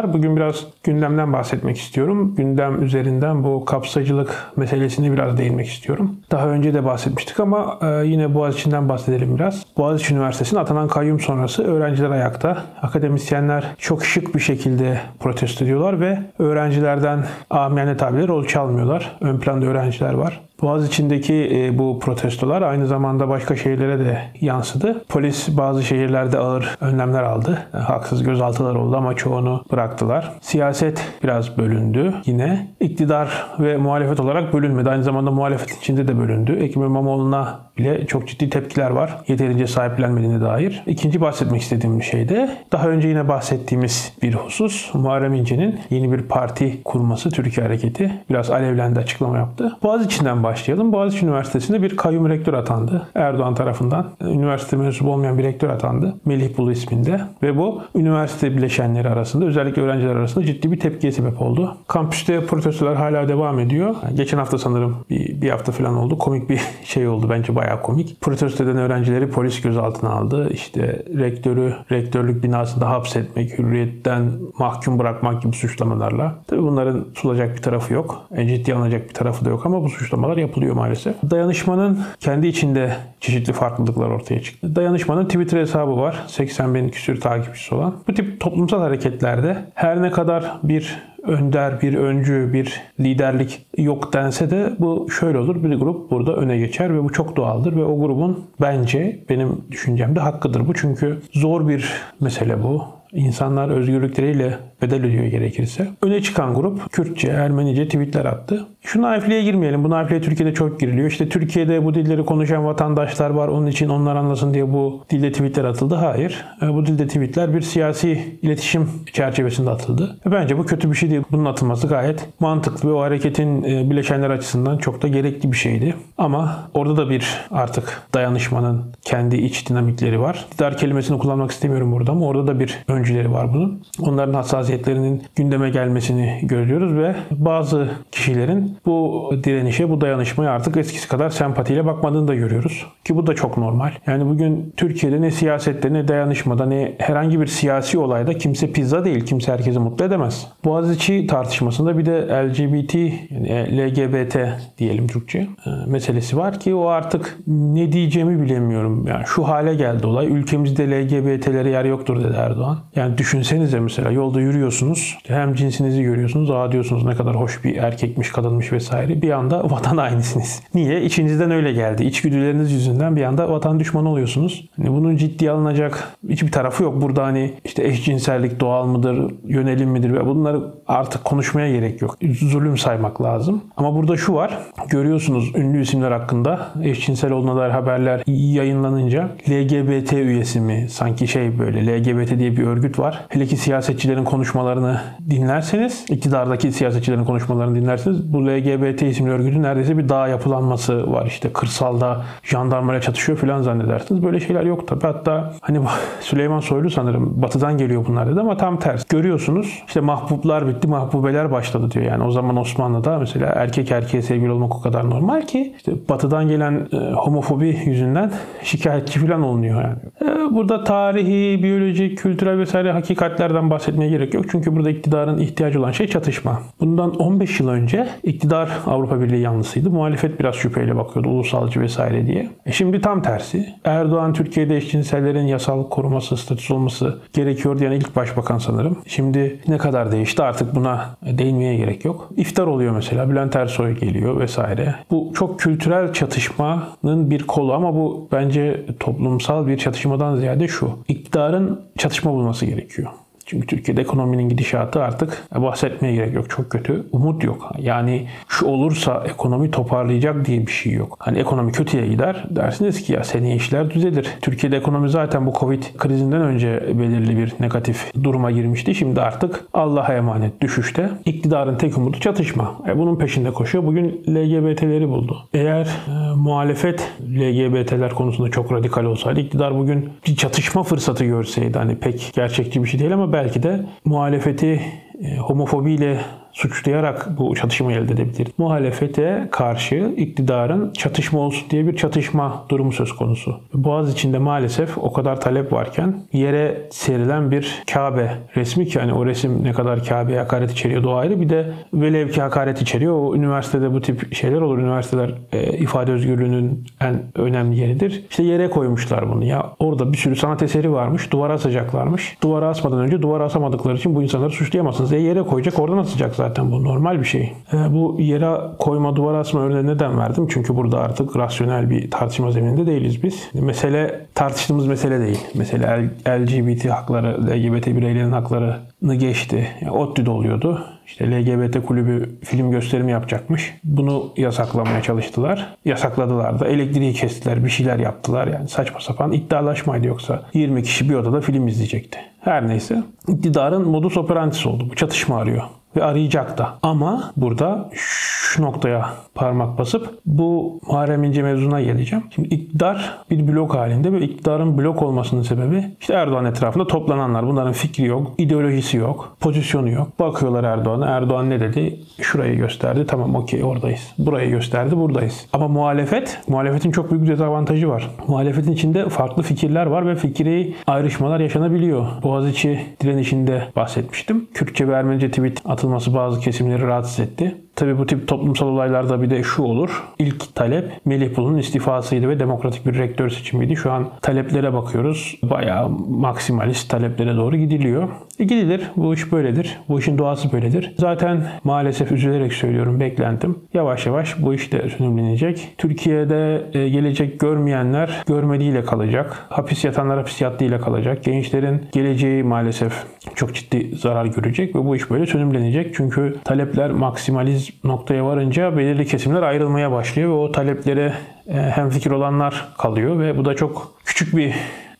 merhabalar. Bugün biraz gündemden bahsetmek istiyorum. Gündem üzerinden bu kapsayıcılık meselesini biraz değinmek istiyorum. Daha önce de bahsetmiştik ama e, yine Boğaziçi'nden bahsedelim biraz. Boğaziçi Üniversitesi'nin atanan kayyum sonrası öğrenciler ayakta. Akademisyenler çok şık bir şekilde protesto ediyorlar ve öğrencilerden amiyane tabirler rol çalmıyorlar. Ön planda öğrenciler var. Boğaz içindeki e, bu protestolar aynı zamanda başka şehirlere de yansıdı. Polis bazı şehirlerde ağır önlemler aldı. E, haksız gözaltılar oldu ama çoğunu bıraktılar. Siyaset biraz bölündü yine. İktidar ve muhalefet olarak bölünmedi. Aynı zamanda muhalefet içinde de bölündü. Ekim İmamoğlu'na bile çok ciddi tepkiler var. Yeterince sahiplenmediğine dair. İkinci bahsetmek istediğim şey de daha önce yine bahsettiğimiz bir husus. Muharrem İnce'nin yeni bir parti kurması Türkiye Hareketi. Biraz alevlendi açıklama yaptı. Boğaz içinden başlayalım. Boğaziçi Üniversitesi'nde bir kayyum rektör atandı. Erdoğan tarafından. Üniversite mensubu olmayan bir rektör atandı. Melih Bulu isminde. Ve bu üniversite bileşenleri arasında özellikle öğrenciler arasında ciddi bir tepkiye sebep oldu. Kampüste protestolar hala devam ediyor. Geçen hafta sanırım bir, bir hafta falan oldu. Komik bir şey oldu bence bayağı komik. Protesto eden öğrencileri polis gözaltına aldı. İşte rektörü rektörlük binasında hapsetmek, hürriyetten mahkum bırakmak gibi suçlamalarla. Tabii bunların sulacak bir tarafı yok. En ciddi alınacak bir tarafı da yok ama bu suçlamalar yapılıyor maalesef. Dayanışmanın kendi içinde çeşitli farklılıklar ortaya çıktı. Dayanışmanın Twitter hesabı var. 80 bin küsür takipçisi olan. Bu tip toplumsal hareketlerde her ne kadar bir önder, bir öncü, bir liderlik yok dense de bu şöyle olur. Bir grup burada öne geçer ve bu çok doğaldır ve o grubun bence benim düşüncemde hakkıdır bu. Çünkü zor bir mesele bu. İnsanlar özgürlükleriyle bedel ödüyor gerekirse. Öne çıkan grup Kürtçe, Ermenice tweetler attı. Şu naifliğe girmeyelim. Bu naifliğe Türkiye'de çok giriliyor. İşte Türkiye'de bu dilleri konuşan vatandaşlar var. Onun için onlar anlasın diye bu dilde tweetler atıldı. Hayır. E, bu dilde tweetler bir siyasi iletişim çerçevesinde atıldı. Ve bence bu kötü bir şey değil. Bunun atılması gayet mantıklı ve o hareketin e, bileşenler açısından çok da gerekli bir şeydi. Ama orada da bir artık dayanışmanın kendi iç dinamikleri var. İktidar kelimesini kullanmak istemiyorum burada ama orada da bir öncüleri var bunun. Onların hassasiyetlerinin gündeme gelmesini görüyoruz ve bazı kişilerin bu direnişe, bu dayanışmaya artık eskisi kadar sempatiyle bakmadığını da görüyoruz. Ki bu da çok normal. Yani bugün Türkiye'de ne siyasette ne dayanışmada ne herhangi bir siyasi olayda kimse pizza değil, kimse herkesi mutlu edemez. Boğaziçi tartışmasında bir de LGBT, yani LGBT diyelim Türkçe e, meselesi var ki o artık ne diyeceğimi bilemiyorum. Yani şu hale geldi olay. Ülkemizde LGBT'lere yer yoktur dedi Erdoğan. Yani düşünsenize mesela yolda yürüyorsunuz. Hem cinsinizi görüyorsunuz. Aa diyorsunuz ne kadar hoş bir erkekmiş, kadınmış vesaire. Bir anda vatan hainisiniz. Niye? İçinizden öyle geldi. İçgüdüleriniz yüzünden bir anda vatan düşmanı oluyorsunuz. Hani bunun ciddiye alınacak hiçbir tarafı yok. Burada hani işte eşcinsellik doğal mıdır, yönelim midir ve bunları artık konuşmaya gerek yok. Zulüm saymak lazım. Ama burada şu var. Görüyorsunuz ünlü isimler hakkında eşcinsel olduğuna dair haberler yayınlanınca LGBT üyesi mi? Sanki şey böyle LGBT diye bir örgüt var. Hele ki siyasetçilerin konuşmalarını dinlerseniz, iktidardaki siyasetçilerin konuşmalarını dinlerseniz bu LGBT isimli örgütün neredeyse bir dağ yapılanması var. İşte kırsalda jandarmayla çatışıyor falan zannedersiniz. Böyle şeyler yok tabi. Hatta hani Süleyman Soylu sanırım batıdan geliyor bunlar dedi ama tam tersi. Görüyorsunuz işte mahbublar bitti, mahbubeler başladı diyor. Yani o zaman Osmanlı'da mesela erkek erkeğe sevgili olmak o kadar normal ki işte batıdan gelen e, homofobi yüzünden şikayetçi falan olunuyor yani. E, burada tarihi, biyolojik, kültürel vesaire hakikatlerden bahsetmeye gerek yok. Çünkü burada iktidarın ihtiyacı olan şey çatışma. Bundan 15 yıl önce iktidar Avrupa Birliği yanlısıydı. Muhalefet biraz şüpheyle bakıyordu ulusalcı vesaire diye. E şimdi tam tersi. Erdoğan Türkiye'de eşcinsellerin yasal koruması, statüsü olması gerekiyor diyen ilk başbakan sanırım. Şimdi ne kadar değişti artık buna değinmeye gerek yok. İftar oluyor mesela. Bülent Ersoy geliyor vesaire. Bu çok kültürel çatışmanın bir kolu ama bu bence toplumsal bir çatışmadan ziyade şu. İktidarın çatışma bulması gerekiyor. Çünkü Türkiye'de ekonominin gidişatı artık bahsetmeye gerek yok. Çok kötü. Umut yok. Yani şu olursa ekonomi toparlayacak diye bir şey yok. Hani ekonomi kötüye gider. Dersiniz ki ya seneye işler düzelir. Türkiye'de ekonomi zaten bu Covid krizinden önce belirli bir negatif duruma girmişti. Şimdi artık Allah'a emanet düşüşte. İktidarın tek umudu çatışma. E bunun peşinde koşuyor. Bugün LGBT'leri buldu. Eğer e, muhalefet LGBT'ler konusunda çok radikal olsaydı iktidar bugün bir çatışma fırsatı görseydi hani pek gerçekçi bir şey değil ama belki de muhalefeti e, homofobiyle suçlayarak bu çatışmayı elde edebilir. Muhalefete karşı iktidarın çatışma olsun diye bir çatışma durumu söz konusu. Boğaz içinde maalesef o kadar talep varken yere serilen bir Kabe resmi ki hani o resim ne kadar Kabe'ye hakaret içeriyor o ayrı. Bir de velev ki hakaret içeriyor. O üniversitede bu tip şeyler olur. Üniversiteler e, ifade özgürlüğünün en önemli yeridir. İşte yere koymuşlar bunu. Ya orada bir sürü sanat eseri varmış. Duvara asacaklarmış. Duvara asmadan önce duvara asamadıkları için bu insanları suçlayamazsınız. E yere koyacak oradan asacak zaten bu normal bir şey. E, bu yere koyma duvara asma örneği neden verdim? Çünkü burada artık rasyonel bir tartışma zemininde değiliz biz. Mesele tartıştığımız mesele değil. Mesela LGBT hakları, LGBT bireylerin haklarını geçti. Yani ODTÜ'de oluyordu. İşte LGBT kulübü film gösterimi yapacakmış. Bunu yasaklamaya çalıştılar. Yasakladılar da. Elektriği kestiler, bir şeyler yaptılar. Yani saçma sapan iddialaşmaydı yoksa 20 kişi bir odada film izleyecekti. Her neyse. İktidarın modus operandisi oldu. Bu çatışma arıyor ve arayacak da. Ama burada şu noktaya parmak basıp bu Muharrem İnce mevzuna geleceğim. Şimdi iktidar bir blok halinde ve iktidarın blok olmasının sebebi işte Erdoğan etrafında toplananlar. Bunların fikri yok, ideolojisi yok, pozisyonu yok. Bakıyorlar Erdoğan'a. Erdoğan ne dedi? Şurayı gösterdi. Tamam okey oradayız. Burayı gösterdi buradayız. Ama muhalefet, muhalefetin çok büyük dezavantajı var. Muhalefetin içinde farklı fikirler var ve fikri ayrışmalar yaşanabiliyor. Boğaziçi direnişinde bahsetmiştim. Kürtçe ve Ermenice tweet atılması bazı kesimleri rahatsız etti. Tabii bu tip toplumsal olaylarda bir de şu olur. İlk talep Melih Bulu'nun istifasıydı ve demokratik bir rektör seçimiydi. Şu an taleplere bakıyoruz. Bayağı maksimalist taleplere doğru gidiliyor. E gidilir. Bu iş böyledir. Bu işin doğası böyledir. Zaten maalesef üzülerek söylüyorum beklentim. Yavaş yavaş bu iş de sönümlenecek. Türkiye'de e, gelecek görmeyenler görmediğiyle kalacak. Hapis yatanlar hapis yattığıyla kalacak. Gençlerin geleceği maalesef çok ciddi zarar görecek ve bu iş böyle sönümlenecek. Çünkü talepler maksimalizm noktaya varınca belirli kesimler ayrılmaya başlıyor ve o taleplere e, hem fikir olanlar kalıyor ve bu da çok küçük bir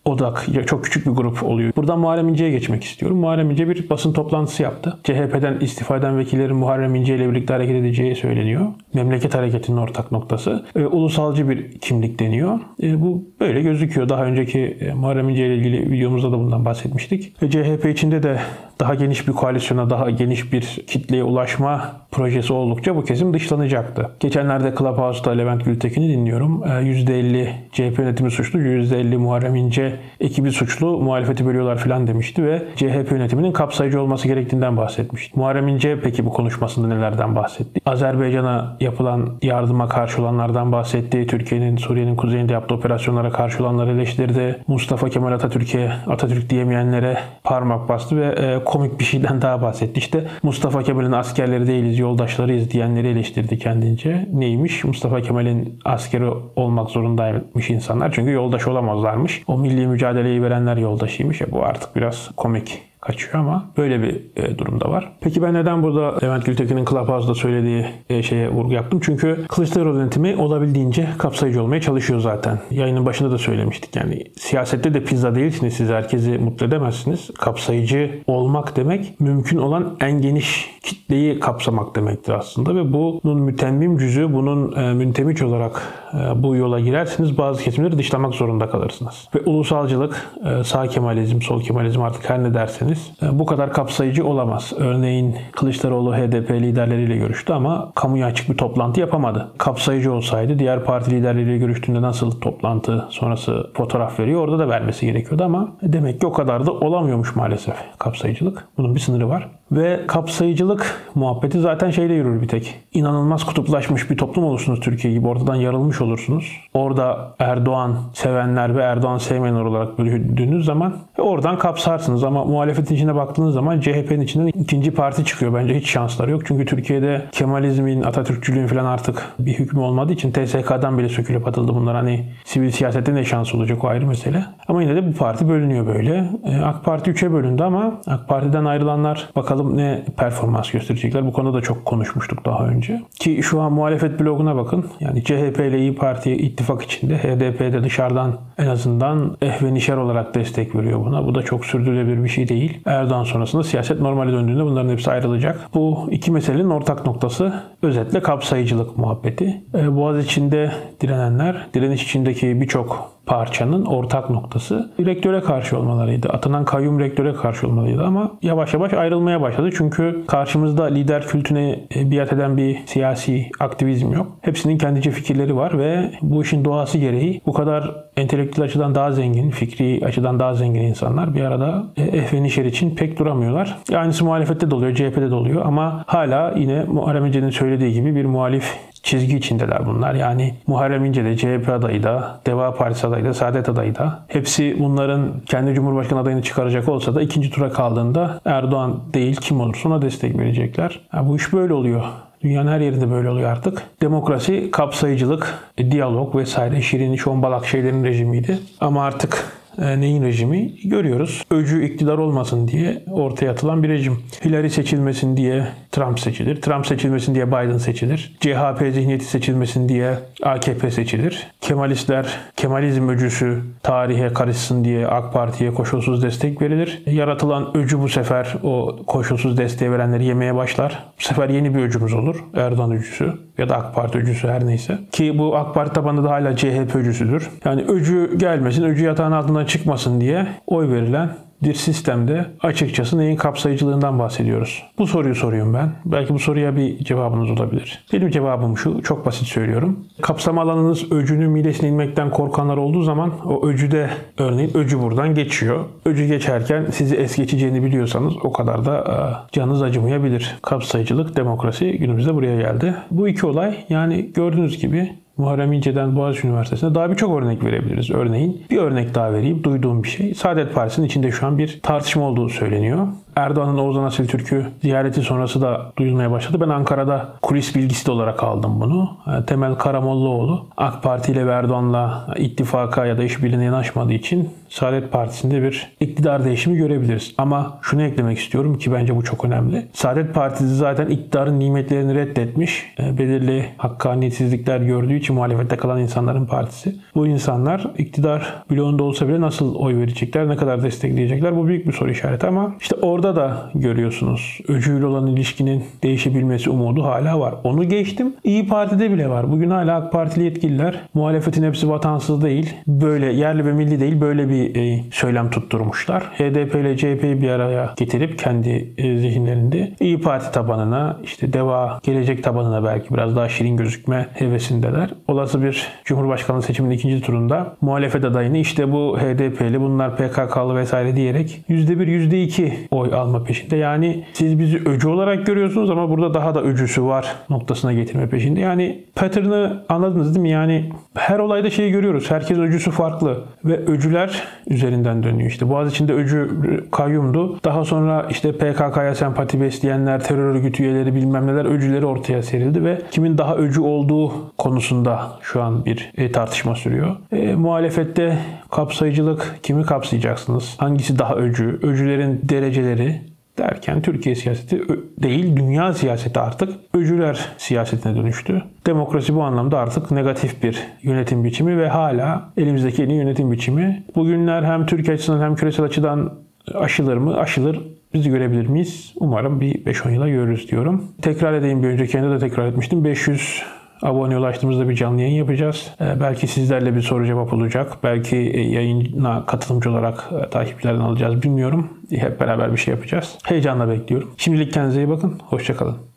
odak, çok küçük bir grup oluyor. Buradan Muharrem İnce'ye geçmek istiyorum. Muharrem İnce bir basın toplantısı yaptı. CHP'den istifa eden vekillerin Muharrem İnce ile birlikte hareket edeceği söyleniyor. Memleket hareketinin ortak noktası. E, ulusalcı bir kimlik deniyor. E, bu böyle gözüküyor. Daha önceki e, Muharrem İnce ile ilgili videomuzda da bundan bahsetmiştik. Ve CHP içinde de daha geniş bir koalisyona, daha geniş bir kitleye ulaşma projesi oldukça bu kesim dışlanacaktı. Geçenlerde Clubhouse'da Levent Gültekin'i dinliyorum. %50 CHP yönetimi suçlu, %50 Muharrem İnce ekibi suçlu, muhalefeti bölüyorlar falan demişti ve CHP yönetiminin kapsayıcı olması gerektiğinden bahsetmişti. Muharrem İnce peki bu konuşmasında nelerden bahsetti? Azerbaycan'a yapılan yardıma karşı olanlardan bahsetti. Türkiye'nin Suriye'nin kuzeyinde yaptığı operasyonlara karşı olanları eleştirdi. Mustafa Kemal Atatürk'e Atatürk diyemeyenlere parmak bastı ve e, komik bir şeyden daha bahsetti. İşte Mustafa Kemal'in askerleri değiliz, yoldaşlarıyız diyenleri eleştirdi kendince. Neymiş? Mustafa Kemal'in askeri olmak zorundaymış insanlar. Çünkü yoldaş olamazlarmış. O milli mücadeleyi verenler yoldaşıymış. Ya bu artık biraz komik kaçıyor ama böyle bir e, durumda var. Peki ben neden burada Levent Gültekin'in Clubhouse'da söylediği e, şeye vurgu yaptım? Çünkü Kılıçdaroğlu yönetimi olabildiğince kapsayıcı olmaya çalışıyor zaten. Yayının başında da söylemiştik. Yani siyasette de pizza değilsiniz. Siz herkesi mutlu edemezsiniz. Kapsayıcı olmak demek mümkün olan en geniş kitleyi kapsamak demektir aslında ve bunun mütemmim cüzü, bunun e, müntemiç olarak e, bu yola girersiniz bazı kesimleri dışlamak zorunda kalırsınız. Ve ulusalcılık, e, sağ kemalizm, sol kemalizm artık her ne derseniz ederseniz bu kadar kapsayıcı olamaz. Örneğin Kılıçdaroğlu HDP liderleriyle görüştü ama kamuya açık bir toplantı yapamadı. Kapsayıcı olsaydı diğer parti liderleriyle görüştüğünde nasıl toplantı sonrası fotoğraf veriyor orada da vermesi gerekiyordu ama demek ki o kadar da olamıyormuş maalesef kapsayıcılık. Bunun bir sınırı var. Ve kapsayıcılık muhabbeti zaten şeyle yürür bir tek. İnanılmaz kutuplaşmış bir toplum olursunuz Türkiye gibi. Ortadan yarılmış olursunuz. Orada Erdoğan sevenler ve Erdoğan sevmeyenler olarak bölündüğünüz zaman oradan kapsarsınız. Ama muhalefetin içine baktığınız zaman CHP'nin içinden ikinci parti çıkıyor. Bence hiç şansları yok. Çünkü Türkiye'de Kemalizmin, Atatürkçülüğün falan artık bir hükmü olmadığı için TSK'dan bile sökülüp atıldı bunlar. Hani sivil siyasette ne şans olacak o ayrı mesele. Ama yine de bu parti bölünüyor böyle. E, AK Parti 3'e bölündü ama AK Parti'den ayrılanlar bakalım ne performans gösterecekler. Bu konuda da çok konuşmuştuk daha önce. Ki şu an muhalefet bloguna bakın. Yani CHP ile İyi Parti ittifak içinde. HDP de dışarıdan en azından ehvenişer olarak destek veriyor buna. Bu da çok sürdürülebilir bir şey değil. Erdoğan sonrasında siyaset normale döndüğünde bunların hepsi ayrılacak. Bu iki meselenin ortak noktası özetle kapsayıcılık muhabbeti. E, Boğaz içinde direnenler, direniş içindeki birçok parçanın ortak noktası rektöre karşı olmalarıydı. Atanan kayyum rektöre karşı olmalıydı ama yavaş yavaş ayrılmaya başladı. Çünkü karşımızda lider kültüne e, biat eden bir siyasi aktivizm yok. Hepsinin kendice fikirleri var ve bu işin doğası gereği bu kadar entelektüel açıdan daha zengin, fikri açıdan daha zengin insanlar bir arada e, ehven işer için pek duramıyorlar. Aynısı muhalefette de oluyor, CHP'de de oluyor ama hala yine Muharrem İnce'nin söylediği gibi bir muhalif çizgi içindeler bunlar. Yani Muharrem İnce de, CHP adayı da, Deva Partisi adayı da, Saadet adayı da. Hepsi bunların kendi Cumhurbaşkanı adayını çıkaracak olsa da ikinci tura kaldığında Erdoğan değil kim olursa ona destek verecekler. Yani bu iş böyle oluyor. Dünyanın her yerinde böyle oluyor artık. Demokrasi, kapsayıcılık, diyalog vesaire şirin, şombalak şeylerin rejimiydi. Ama artık neyin rejimi görüyoruz. Öcü iktidar olmasın diye ortaya atılan bir rejim. Hillary seçilmesin diye Trump seçilir. Trump seçilmesin diye Biden seçilir. CHP zihniyeti seçilmesin diye AKP seçilir. Kemalistler Kemalizm öcüsü tarihe karışsın diye AK Parti'ye koşulsuz destek verilir. Yaratılan öcü bu sefer o koşulsuz desteği verenleri yemeye başlar. Bu sefer yeni bir öcümüz olur. Erdoğan öcüsü ya da AK Parti öcüsü her neyse. Ki bu AK Parti tabanında da hala CHP öcüsüdür. Yani öcü gelmesin, öcü yatağın altından çıkmasın diye oy verilen bir sistemde açıkçası neyin kapsayıcılığından bahsediyoruz. Bu soruyu soruyorum ben. Belki bu soruya bir cevabınız olabilir. Benim cevabım şu, çok basit söylüyorum. Kapsama alanınız öcünün midesine inmekten korkanlar olduğu zaman o öcüde örneğin öcü buradan geçiyor. Öcü geçerken sizi es geçeceğini biliyorsanız o kadar da e, canınız acımayabilir. Kapsayıcılık, demokrasi günümüzde buraya geldi. Bu iki olay yani gördüğünüz gibi Muharrem İnce'den Boğaziçi Üniversitesi'nde daha birçok örnek verebiliriz. Örneğin bir örnek daha vereyim. Duyduğum bir şey. Saadet Partisi'nin içinde şu an bir tartışma olduğu söyleniyor. Erdoğan'ın Oğuzhan Asil Türk'ü ziyareti sonrası da duyulmaya başladı. Ben Ankara'da kulis bilgisi olarak aldım bunu. E, Temel Karamollaoğlu AK Parti ile Erdoğan'la ittifaka ya da işbirliğine yanaşmadığı için Saadet Partisi'nde bir iktidar değişimi görebiliriz. Ama şunu eklemek istiyorum ki bence bu çok önemli. Saadet Partisi zaten iktidarın nimetlerini reddetmiş. E, belirli hakkaniyetsizlikler gördüğü için muhalefette kalan insanların partisi. Bu insanlar iktidar bloğunda olsa bile nasıl oy verecekler, ne kadar destekleyecekler bu büyük bir soru işareti ama işte orada da görüyorsunuz öcüyle olan ilişkinin değişebilmesi umudu hala var. Onu geçtim. İyi Parti'de bile var. Bugün hala AK Partili yetkililer muhalefetin hepsi vatansız değil. Böyle yerli ve milli değil böyle bir e, söylem tutturmuşlar. HDP ile CHP'yi bir araya getirip kendi e, zihinlerinde İyi Parti tabanına işte DEVA gelecek tabanına belki biraz daha şirin gözükme hevesindeler. Olası bir Cumhurbaşkanlığı seçiminin ikinci turunda muhalefet adayını işte bu HDP'li bunlar PKK'lı vesaire diyerek %1 %2 oy alma peşinde. Yani siz bizi öcü olarak görüyorsunuz ama burada daha da öcüsü var noktasına getirme peşinde. Yani pattern'ı anladınız değil mi? Yani her olayda şeyi görüyoruz. Herkes öcüsü farklı ve öcüler üzerinden dönüyor. İşte Boğaz içinde öcü kayyumdu. Daha sonra işte PKK'ya sempati besleyenler, terör örgütü üyeleri bilmem neler öcüleri ortaya serildi ve kimin daha öcü olduğu konusunda şu an bir e, tartışma sürüyor. E, muhalefette kapsayıcılık kimi kapsayacaksınız? Hangisi daha öcü? Öcülerin dereceleri derken Türkiye siyaseti değil dünya siyaseti artık öcüler siyasetine dönüştü. Demokrasi bu anlamda artık negatif bir yönetim biçimi ve hala elimizdeki en iyi yönetim biçimi. Bugünler hem Türkiye açısından hem küresel açıdan aşılır mı? Aşılır. Biz görebilir miyiz? Umarım bir 5-10 yıla görürüz diyorum. Tekrar edeyim bir önceki da tekrar etmiştim. 500 abone ulaştığımızda bir canlı yayın yapacağız. Ee, belki sizlerle bir soru cevap olacak. Belki e, yayına katılımcı olarak e, takipçilerden alacağız bilmiyorum. Hep beraber bir şey yapacağız. Heyecanla bekliyorum. Şimdilik kendinize iyi bakın. Hoşçakalın.